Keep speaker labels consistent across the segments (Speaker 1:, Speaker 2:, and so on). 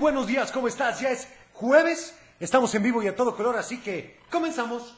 Speaker 1: buenos días, ¿cómo estás? Ya es jueves, estamos en vivo y a todo color, así que comenzamos.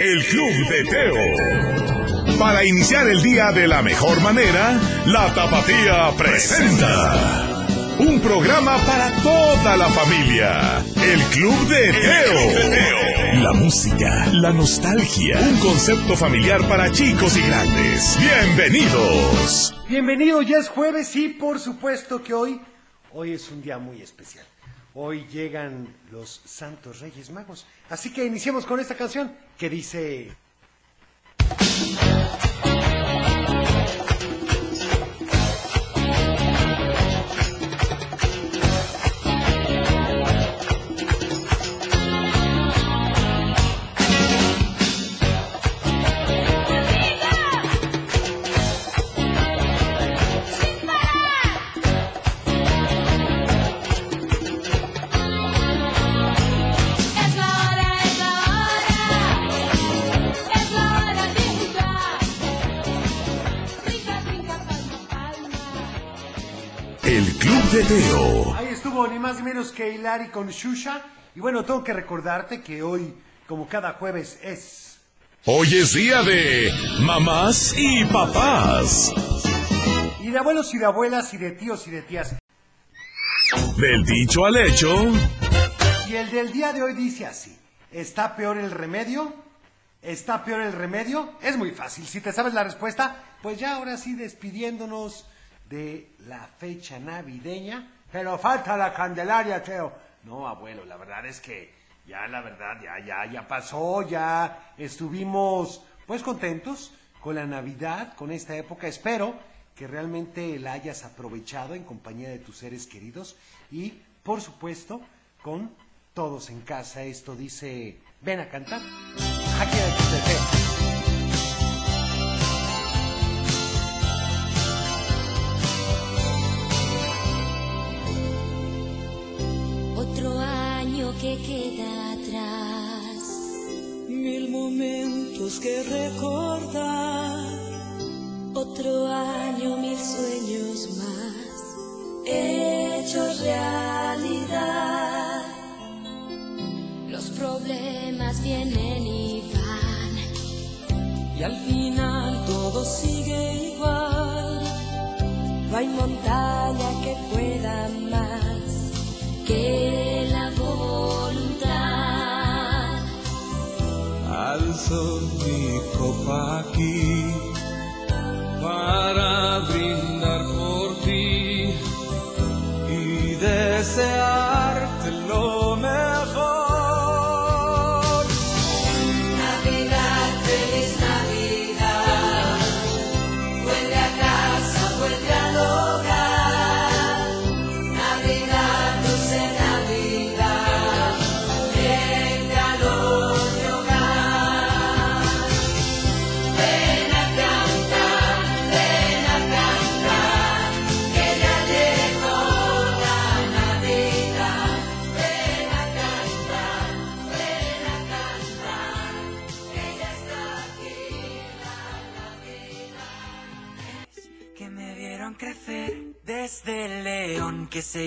Speaker 2: El Club de Teo. Para iniciar el día de la mejor manera, la Tapatía presenta. Un programa para toda la familia. El Club de Teo. La música, la nostalgia. Un concepto familiar para chicos y grandes. Bienvenidos.
Speaker 1: Bienvenido, ya es jueves y por supuesto que hoy, hoy es un día muy especial. Hoy llegan los Santos Reyes Magos. Así que iniciemos con esta canción que dice... Ahí estuvo ni más ni menos que Hilari con Shusha. Y bueno, tengo que recordarte que hoy, como cada jueves, es...
Speaker 2: Hoy es día de mamás y papás.
Speaker 1: Y de abuelos y de abuelas y de tíos y de tías.
Speaker 2: Del dicho al hecho.
Speaker 1: Y el del día de hoy dice así. ¿Está peor el remedio? ¿Está peor el remedio? Es muy fácil. Si te sabes la respuesta, pues ya ahora sí despidiéndonos de la fecha navideña. Pero falta la Candelaria, Teo. No, abuelo, la verdad es que ya la verdad ya ya ya pasó, ya estuvimos pues contentos con la Navidad, con esta época. Espero que realmente la hayas aprovechado en compañía de tus seres queridos y por supuesto con todos en casa. Esto dice, ven a cantar.
Speaker 3: Que queda atrás.
Speaker 4: Mil momentos que recordar,
Speaker 3: Otro año, mil sueños más. Hechos realidad. Los problemas vienen y van.
Speaker 4: y al final todo sigue igual.
Speaker 3: No hay montaña que pueda más que
Speaker 4: copa aquí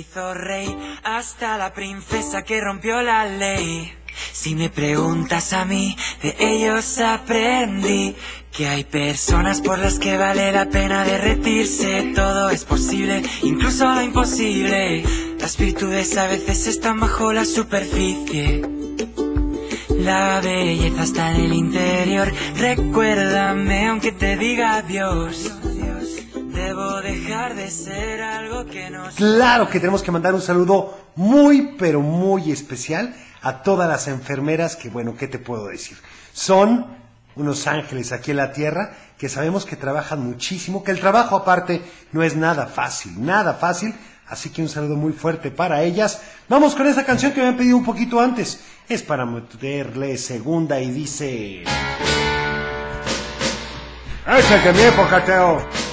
Speaker 5: hizo rey hasta la princesa que rompió la ley. Si me preguntas a mí, de ellos aprendí que hay personas por las que vale la pena derretirse. Todo es posible, incluso lo imposible. Las virtudes a veces están bajo la superficie. La belleza está en el interior. Recuérdame aunque te diga adiós. Dejar de ser algo que no soy.
Speaker 1: Claro que tenemos que mandar un saludo muy, pero muy especial a todas las enfermeras que, bueno, ¿qué te puedo decir? Son unos ángeles aquí en la tierra que sabemos que trabajan muchísimo, que el trabajo aparte no es nada fácil, nada fácil. Así que un saludo muy fuerte para ellas. Vamos con esa canción que me han pedido un poquito antes. Es para meterle segunda y dice... Que mi época, Teo.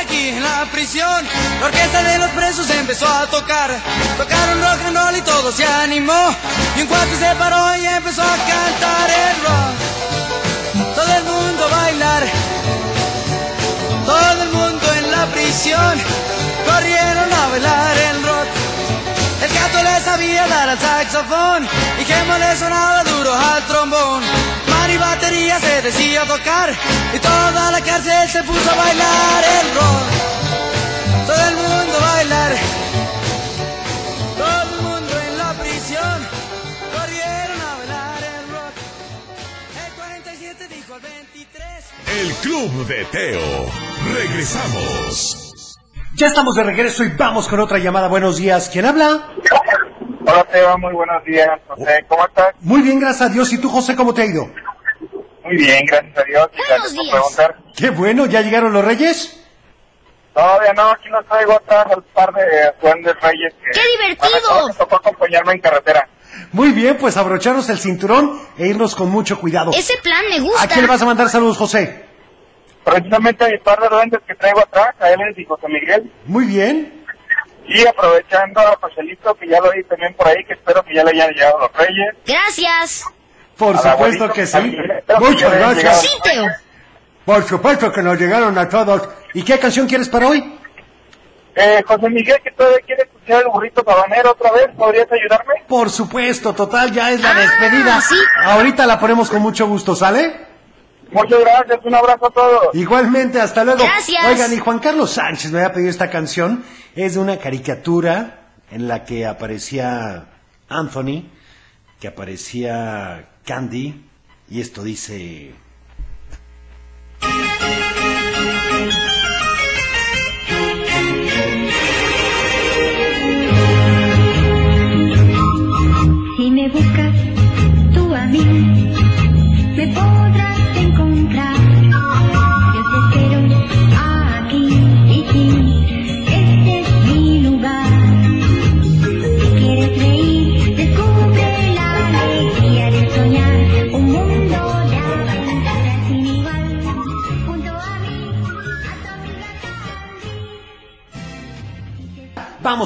Speaker 5: Aquí en la prisión. La orquesta de los presos empezó a tocar. Tocaron rock and roll y todo se animó. Y un cuarto se paró y empezó a cantar el rock. Todo el mundo a bailar. Todo el mundo en la prisión. Corrieron a bailar le sabía dar al saxofón y que le sonaba duro al trombón. Batería se decía tocar y toda la cárcel se puso a bailar el rock. Todo el mundo a bailar. Todo el mundo en la prisión corrieron a bailar el rock. El 47 dijo al 23.
Speaker 2: El Club de Teo. Regresamos.
Speaker 1: Ya estamos de regreso y vamos con otra llamada. Buenos días. ¿Quién habla?
Speaker 6: Hola Teo, muy buenos días. José, ¿cómo estás?
Speaker 1: Muy bien, gracias a Dios. ¿Y tú, José, cómo te ha ido?
Speaker 6: Muy bien, gracias a Dios. y gracias por
Speaker 3: días.
Speaker 6: preguntar.
Speaker 1: Qué bueno, ¿ya llegaron los reyes?
Speaker 6: Todavía no, aquí nos traigo atrás al par de duendes reyes que...
Speaker 3: ¡Qué divertido!
Speaker 6: Me tocó acompañarme en carretera.
Speaker 1: Muy bien, pues abrocharnos el cinturón e irnos con mucho cuidado.
Speaker 3: Ese plan me
Speaker 1: ¿A
Speaker 3: gusta.
Speaker 1: quién le vas a mandar saludos, José?
Speaker 6: Precisamente a mi par de duendes que traigo atrás, a él y José Miguel.
Speaker 1: Muy bien.
Speaker 6: Y aprovechando a Joselito, que ya lo vi también por ahí, que espero que ya le hayan llegado los reyes.
Speaker 3: Gracias.
Speaker 1: Por supuesto que sí. Muchas gracias.
Speaker 3: Sí, Teo.
Speaker 1: Por supuesto que nos llegaron a todos. ¿Y qué canción quieres para hoy?
Speaker 6: Eh, José Miguel, que todavía quiere escuchar el burrito sabanero otra vez, ¿podrías ayudarme?
Speaker 1: Por supuesto, total, ya es la
Speaker 3: Ah,
Speaker 1: despedida.
Speaker 3: sí.
Speaker 1: Ahorita la ponemos con mucho gusto, ¿sale?
Speaker 6: Muchas gracias, un abrazo a todos.
Speaker 1: Igualmente, hasta luego.
Speaker 3: Gracias.
Speaker 1: Oigan, y Juan Carlos Sánchez me había pedido esta canción. Es de una caricatura en la que aparecía Anthony, que aparecía Candy, y esto dice...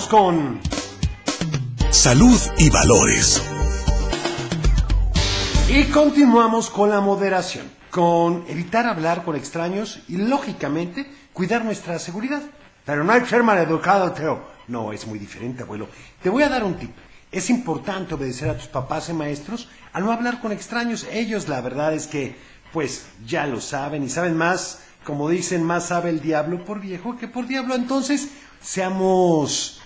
Speaker 1: Vamos con...
Speaker 2: Salud y valores.
Speaker 1: Y continuamos con la moderación, con evitar hablar con extraños y, lógicamente, cuidar nuestra seguridad. Pero no hay que ser maleducado, Teo. No, es muy diferente, abuelo. Te voy a dar un tip. Es importante obedecer a tus papás y maestros al no hablar con extraños. Ellos, la verdad es que, pues, ya lo saben y saben más, como dicen, más sabe el diablo por viejo que por diablo. Entonces, seamos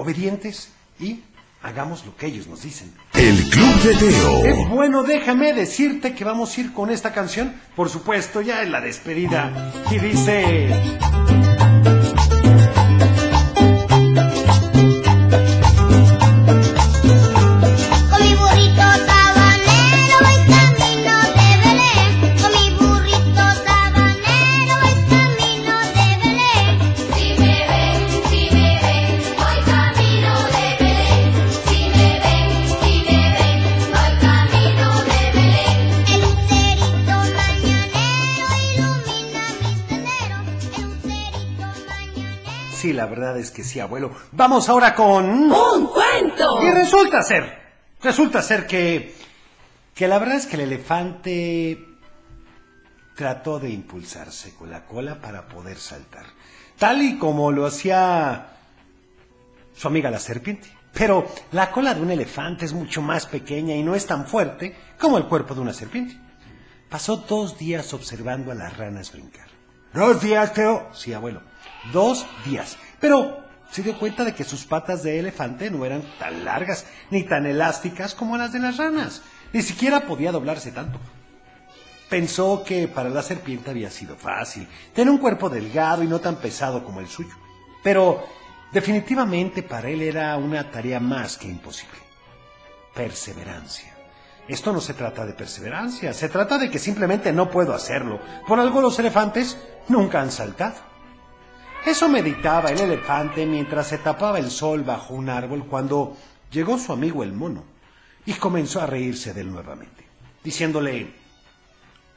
Speaker 1: obedientes y hagamos lo que ellos nos dicen.
Speaker 2: El Club de
Speaker 1: Es
Speaker 2: Teo.
Speaker 1: bueno, déjame decirte que vamos a ir con esta canción. Por supuesto, ya en la despedida. Y dice... Sí, la verdad es que sí, abuelo. Vamos ahora con...
Speaker 3: ¡Un cuento!
Speaker 1: Y resulta ser, resulta ser que, que la verdad es que el elefante trató de impulsarse con la cola para poder saltar, tal y como lo hacía su amiga la serpiente. Pero la cola de un elefante es mucho más pequeña y no es tan fuerte como el cuerpo de una serpiente. Pasó dos días observando a las ranas brincar. ¿Dos días, Teo? Sí, abuelo. Dos días. Pero se dio cuenta de que sus patas de elefante no eran tan largas ni tan elásticas como las de las ranas. Ni siquiera podía doblarse tanto. Pensó que para la serpiente había sido fácil, tener un cuerpo delgado y no tan pesado como el suyo. Pero definitivamente para él era una tarea más que imposible. Perseverancia. Esto no se trata de perseverancia, se trata de que simplemente no puedo hacerlo. Por algo los elefantes nunca han saltado. Eso meditaba el elefante mientras se tapaba el sol bajo un árbol cuando llegó su amigo el mono y comenzó a reírse de él nuevamente, diciéndole,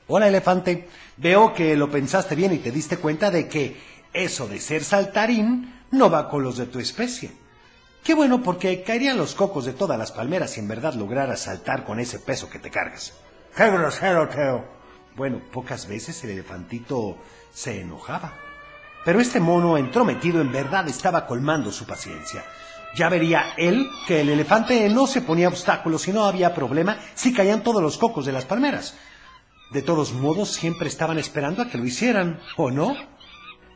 Speaker 1: Hola elefante, veo que lo pensaste bien y te diste cuenta de que eso de ser saltarín no va con los de tu especie. Qué bueno porque caerían los cocos de todas las palmeras si en verdad lograras saltar con ese peso que te cargas. ¡Qué grosero, Teo! Bueno, pocas veces el elefantito se enojaba. Pero este mono entrometido en verdad estaba colmando su paciencia. Ya vería él que el elefante no se ponía obstáculos y no había problema si caían todos los cocos de las palmeras. De todos modos, siempre estaban esperando a que lo hicieran, ¿o no?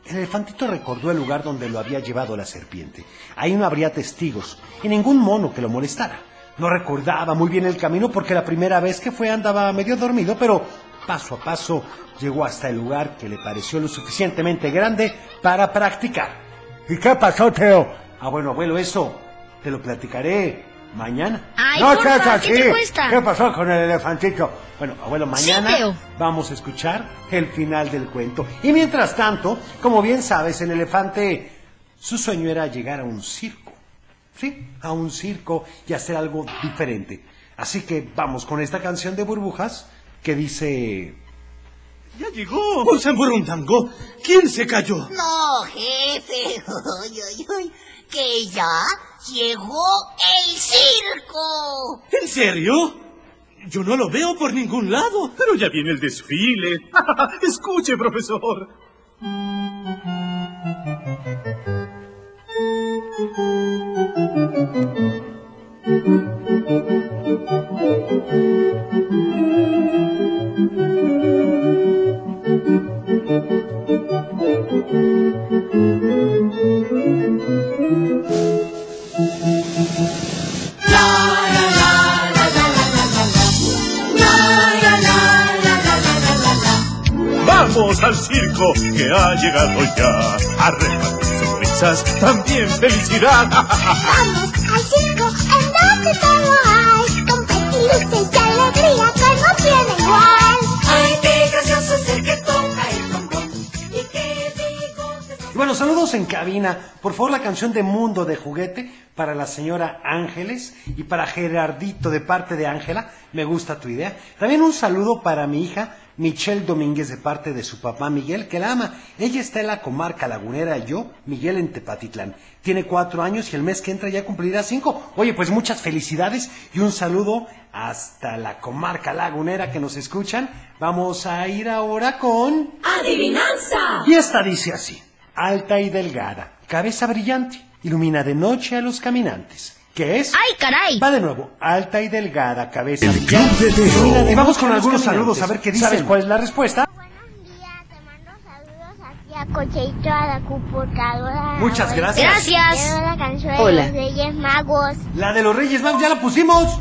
Speaker 1: El elefantito recordó el lugar donde lo había llevado la serpiente. Ahí no habría testigos y ningún mono que lo molestara. No recordaba muy bien el camino porque la primera vez que fue andaba medio dormido, pero paso a paso llegó hasta el lugar que le pareció lo suficientemente grande para practicar. ¿Y qué pasó, Teo? Ah, bueno, abuelo, eso te lo platicaré mañana.
Speaker 7: Ay,
Speaker 1: no
Speaker 7: porfa,
Speaker 1: seas
Speaker 7: ¿qué
Speaker 1: así.
Speaker 7: te?
Speaker 1: ¿Qué pasó con el elefantito? Bueno, abuelo, mañana
Speaker 7: Teo.
Speaker 1: vamos a escuchar el final del cuento. Y mientras tanto, como bien sabes, el elefante, su sueño era llegar a un circo. Sí, a un circo y hacer algo diferente. Así que vamos con esta canción de burbujas que dice...
Speaker 8: ¡Ya llegó! ¡Un zamburundango! ¿Quién se cayó?
Speaker 9: No, jefe. Uy, uy, uy. Que ya llegó el circo.
Speaker 8: ¿En serio? Yo no lo veo por ningún lado. Pero ya viene el desfile. Escuche, profesor. Llegado ya. A repartir sonrisas, también felicidad.
Speaker 10: Vamos al circo en donde todo hay Competir y alegría que no tiene igual
Speaker 5: Ay, qué gracioso es el que toca el trombón. Y qué bigotes.
Speaker 1: Y bueno, saludos en cabina. Por favor, la canción de Mundo de Juguete para la señora Ángeles y para Gerardito de parte de Ángela. Me gusta tu idea. También un saludo para mi hija Michelle Domínguez de parte de su papá Miguel, que la ama. Ella está en la comarca lagunera y yo, Miguel en Tepatitlán. Tiene cuatro años y el mes que entra ya cumplirá cinco. Oye, pues muchas felicidades y un saludo hasta la comarca lagunera que nos escuchan. Vamos a ir ahora con...
Speaker 3: ¡Adivinanza!
Speaker 1: Y esta dice así, alta y delgada, cabeza brillante, ilumina de noche a los caminantes. ¿Qué es?
Speaker 7: ¡Ay, caray!
Speaker 1: Va de nuevo, alta y delgada, cabeza
Speaker 2: El. Club de Teo.
Speaker 11: Y vamos con algunos saludos, a ver qué dicen.
Speaker 1: ¿Sabes cuál es la respuesta?
Speaker 10: Buenos días, te mando saludos aquí a Cocheito, a la computadora
Speaker 1: Muchas gracias.
Speaker 7: Gracias.
Speaker 10: Quiero la canción de
Speaker 7: Hola.
Speaker 10: los Reyes Magos
Speaker 1: La de los Reyes Magos, ya la pusimos.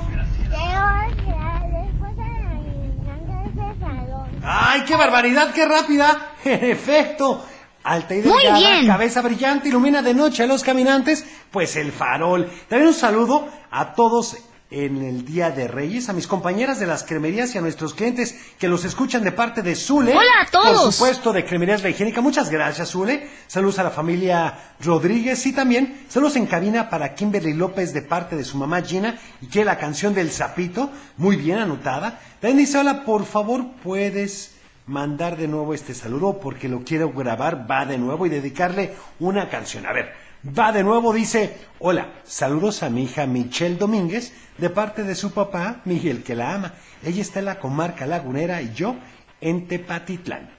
Speaker 1: ¡Ay, qué barbaridad, qué rápida! En efecto, alta y
Speaker 7: Muy
Speaker 1: delgada,
Speaker 7: bien.
Speaker 1: cabeza brillante, ilumina de noche a los caminantes, pues el farol. También un saludo a todos en el Día de Reyes, a mis compañeras de las cremerías y a nuestros clientes que los escuchan de parte de Zule.
Speaker 7: Hola a todos.
Speaker 1: Por supuesto, de Cremerías La Higiénica. Muchas gracias, Zule. Saludos a la familia Rodríguez y también saludos en cabina para Kimberly López de parte de su mamá Gina y que la canción del sapito, muy bien anotada. También dice, hola, por favor, puedes mandar de nuevo este saludo porque lo quiero grabar, va de nuevo y dedicarle una canción. A ver, va de nuevo, dice, hola, saludos a mi hija Michelle Domínguez de parte de su papá Miguel que la ama. Ella está en la comarca lagunera y yo en Tepatitlán.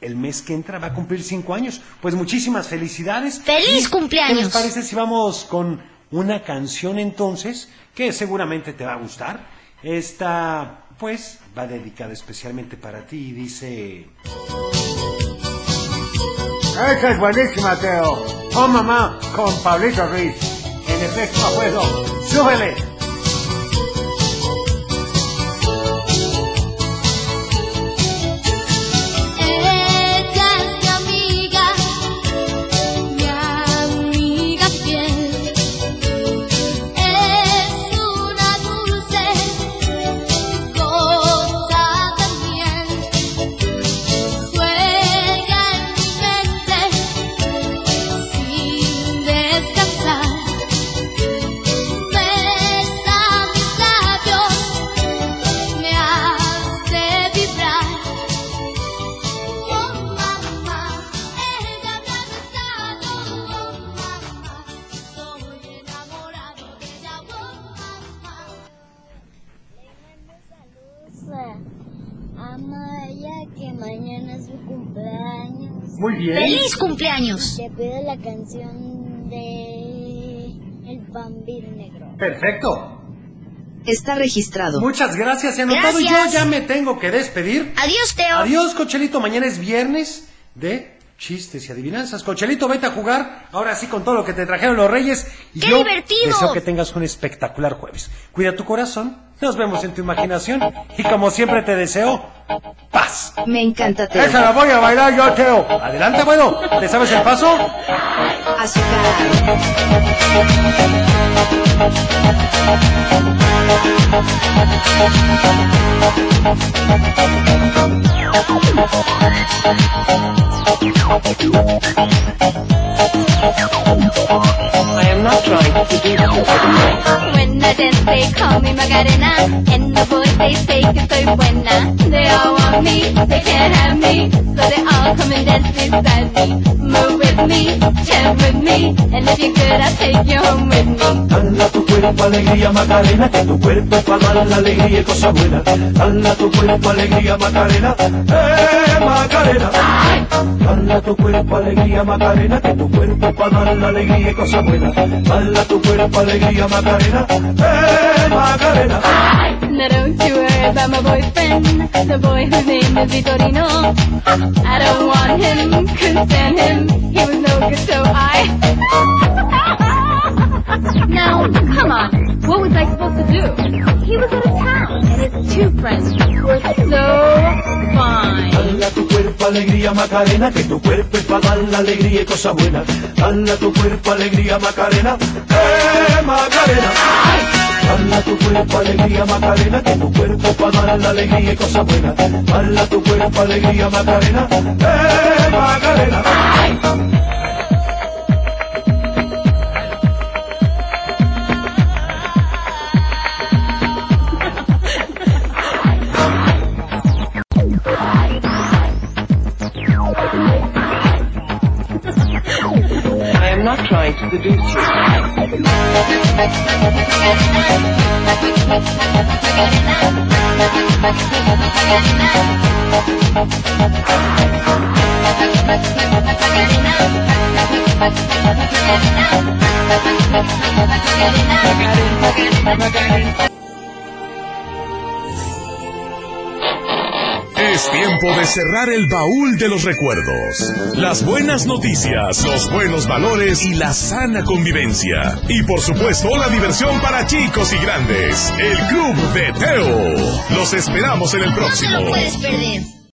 Speaker 1: El mes que entra va a cumplir cinco años. Pues muchísimas felicidades.
Speaker 7: ¡Feliz
Speaker 1: ¿Y
Speaker 7: cumpleaños!
Speaker 1: ¿Qué les parece si vamos con una canción entonces que seguramente te va a gustar? Esta, pues, va dedicada especialmente para ti y dice... Esa es buenísima, Teo. Oh, mamá, con Pablito Ruiz. En efecto, abuelo. ¡Súbele!
Speaker 7: ¡Feliz cumpleaños!
Speaker 10: Te pido la canción de
Speaker 7: el bambino negro.
Speaker 1: Perfecto.
Speaker 11: Está registrado.
Speaker 1: Muchas gracias, se ha anotado. Y yo
Speaker 9: Gracias.
Speaker 1: ya me tengo que despedir.
Speaker 9: Adiós, Teo.
Speaker 1: Adiós, Cochelito. Mañana es viernes de chistes y adivinanzas. Cochelito, vete a jugar. Ahora sí con todo lo que te trajeron los reyes. Y
Speaker 9: ¡Qué
Speaker 1: yo
Speaker 9: divertido!
Speaker 1: Deseo que tengas un espectacular jueves. Cuida tu corazón. Nos vemos en tu imaginación. Y como siempre te deseo paz.
Speaker 11: Me encanta Teo.
Speaker 1: Esa la voy a bailar yo, Teo. Adelante, bueno. ¿Te sabes el paso?
Speaker 11: Azúcar.
Speaker 3: When I dance, they call me Macarena. And the boys, they say que soy buena. They all want me, they can't have me. So they all come and dance beside me. Move with me, chant with me. And if you're good, I'll take you home with me.
Speaker 8: Dala tu cuerpo alegría Macarena, que tu cuerpo para dar la alegría y cosas buenas. Dala tu cuerpo alegría Macarena, eh Macarena. Dala tu cuerpo alegría Macarena, que tu cuerpo para dar la alegría y cosas buenas. Dala tu cuerpo alegría Macarena, eh Macarena.
Speaker 3: Now don't you worry about my boyfriend, the boy whose name is Vitorino. I don't want him, couldn't stand him, he no now, come on, what was I supposed to do? He was out of town, and his two friends were so fine.
Speaker 8: Alegría Macarena, que tu cuerpo es para dar la alegría y cosas buenas. Dala tu cuerpo alegría Macarena, eh Macarena. Macarena, que tu cuerpo para dar la alegría y cosas buenas. Dala tu cuerpo alegría Macarena, eh Macarena.
Speaker 12: I am not trying to seduce you.
Speaker 2: I'm Es tiempo de cerrar el baúl de los recuerdos. Las buenas noticias, los buenos valores y la sana convivencia. Y por supuesto la diversión para chicos y grandes. El Club de Teo. Los esperamos en el
Speaker 9: No
Speaker 2: próximo.
Speaker 9: lo puedes perder.